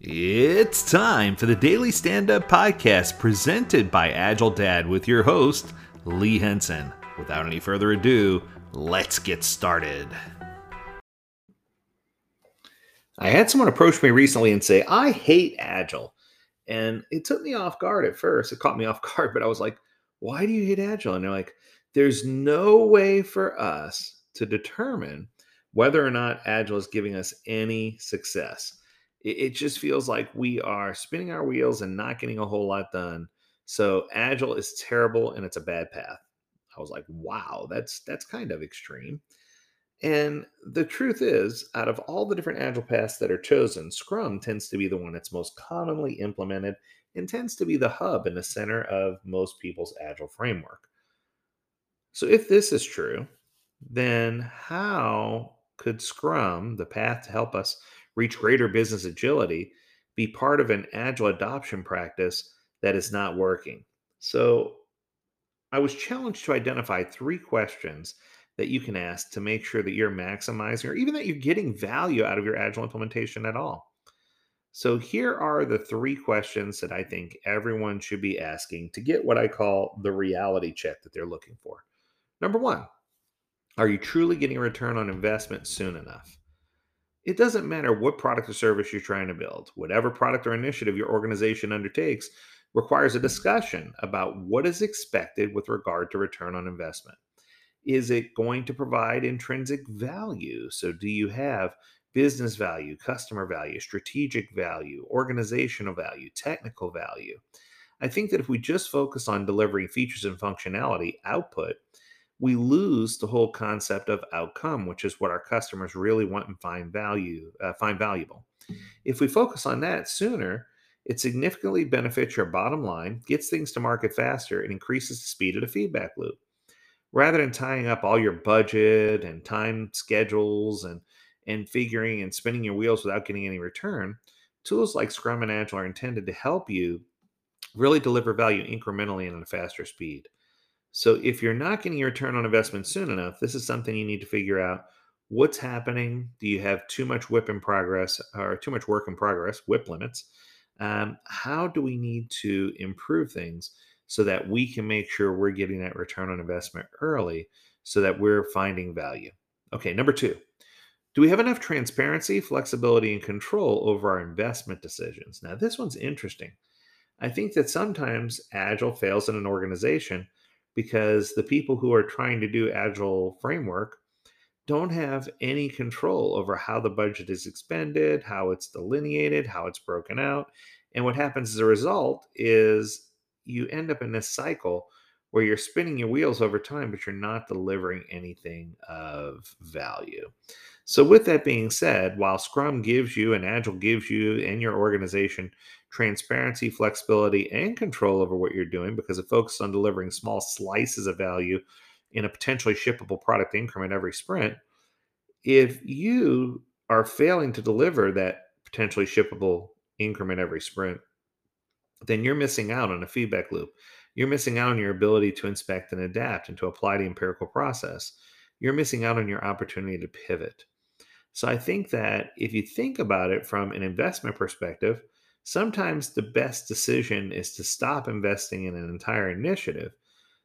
It's time for the Daily Stand Up Podcast presented by Agile Dad with your host, Lee Henson. Without any further ado, let's get started. I had someone approach me recently and say, I hate Agile. And it took me off guard at first. It caught me off guard, but I was like, why do you hate Agile? And they're like, there's no way for us to determine whether or not Agile is giving us any success it, it just feels like we are spinning our wheels and not getting a whole lot done. So agile is terrible and it's a bad path. I was like, wow, that's that's kind of extreme. And the truth is, out of all the different agile paths that are chosen, Scrum tends to be the one that's most commonly implemented and tends to be the hub in the center of most people's agile framework. So if this is true, then how could Scrum, the path to help us reach greater business agility, be part of an agile adoption practice that is not working. So I was challenged to identify three questions that you can ask to make sure that you're maximizing or even that you're getting value out of your agile implementation at all. So here are the three questions that I think everyone should be asking to get what I call the reality check that they're looking for. Number one, are you truly getting a return on investment soon enough? It doesn't matter what product or service you're trying to build. Whatever product or initiative your organization undertakes requires a discussion about what is expected with regard to return on investment. Is it going to provide intrinsic value? So, do you have business value, customer value, strategic value, organizational value, technical value? I think that if we just focus on delivering features and functionality output, we lose the whole concept of outcome, which is what our customers really want and find value uh, find valuable. If we focus on that sooner, it significantly benefits your bottom line, gets things to market faster, and increases the speed of the feedback loop. Rather than tying up all your budget and time schedules and and figuring and spinning your wheels without getting any return, tools like Scrum and Agile are intended to help you really deliver value incrementally and at a faster speed. So if you're not getting your return on investment soon enough, this is something you need to figure out. What's happening? Do you have too much WIP in progress or too much work in progress, WIP limits? Um, how do we need to improve things so that we can make sure we're getting that return on investment early so that we're finding value? Okay, number two, do we have enough transparency, flexibility, and control over our investment decisions? Now, this one's interesting. I think that sometimes Agile fails in an organization because the people who are trying to do agile framework don't have any control over how the budget is expended, how it's delineated, how it's broken out. And what happens as a result is you end up in this cycle where you're spinning your wheels over time, but you're not delivering anything of value. So, with that being said, while Scrum gives you and Agile gives you and your organization transparency, flexibility, and control over what you're doing because it focuses on delivering small slices of value in a potentially shippable product increment every sprint. If you are failing to deliver that potentially shippable increment every sprint, then you're missing out on a feedback loop. You're missing out on your ability to inspect and adapt and to apply the empirical process. You're missing out on your opportunity to pivot. So I think that if you think about it from an investment perspective, sometimes the best decision is to stop investing in an entire initiative.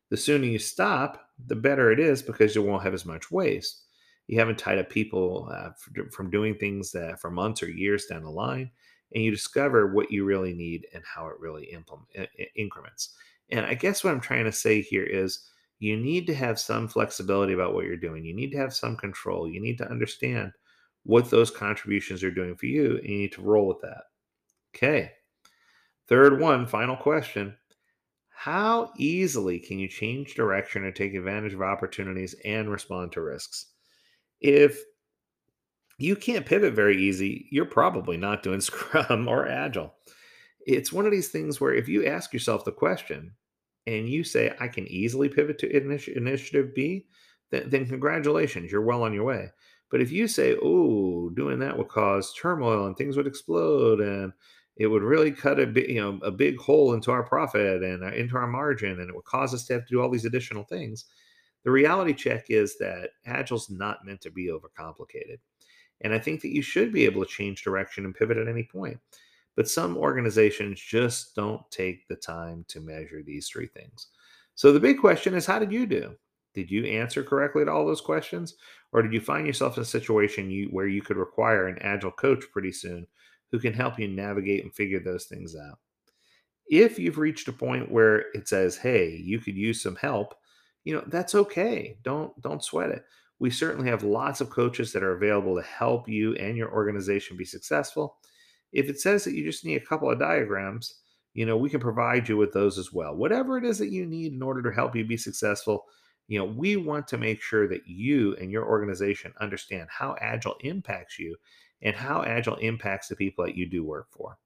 The sooner you stop, the better it is because you won't have as much waste. You haven't tied up people uh, from doing things that for months or years down the line, and you discover what you really need and how it really implement, increments. And I guess what I'm trying to say here is you need to have some flexibility about what you're doing. You need to have some control. You need to understand what those contributions are doing for you, and you need to roll with that. Okay. Third one, final question. How easily can you change direction and take advantage of opportunities and respond to risks? If you can't pivot very easy, you're probably not doing Scrum or Agile. It's one of these things where if you ask yourself the question and you say, I can easily pivot to initiative B, then, then congratulations, you're well on your way. But if you say, oh, doing that would cause turmoil and things would explode and it would really cut a big, you know, a big hole into our profit and uh, into our margin, and it would cause us to have to do all these additional things. The reality check is that Agile's not meant to be overcomplicated. And I think that you should be able to change direction and pivot at any point. But some organizations just don't take the time to measure these three things. So the big question is how did you do? Did you answer correctly to all those questions? Or did you find yourself in a situation you, where you could require an agile coach pretty soon who can help you navigate and figure those things out? If you've reached a point where it says, "Hey, you could use some help," you know, that's okay. Don't don't sweat it. We certainly have lots of coaches that are available to help you and your organization be successful. If it says that you just need a couple of diagrams, you know, we can provide you with those as well. Whatever it is that you need in order to help you be successful, you know, we want to make sure that you and your organization understand how agile impacts you and how agile impacts the people that you do work for.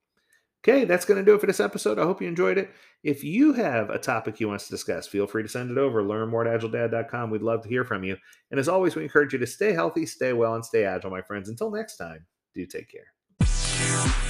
Okay, that's going to do it for this episode. I hope you enjoyed it. If you have a topic you want us to discuss, feel free to send it over. Learn more at agiledad.com. We'd love to hear from you. And as always, we encourage you to stay healthy, stay well, and stay agile, my friends. Until next time, do take care. Bye.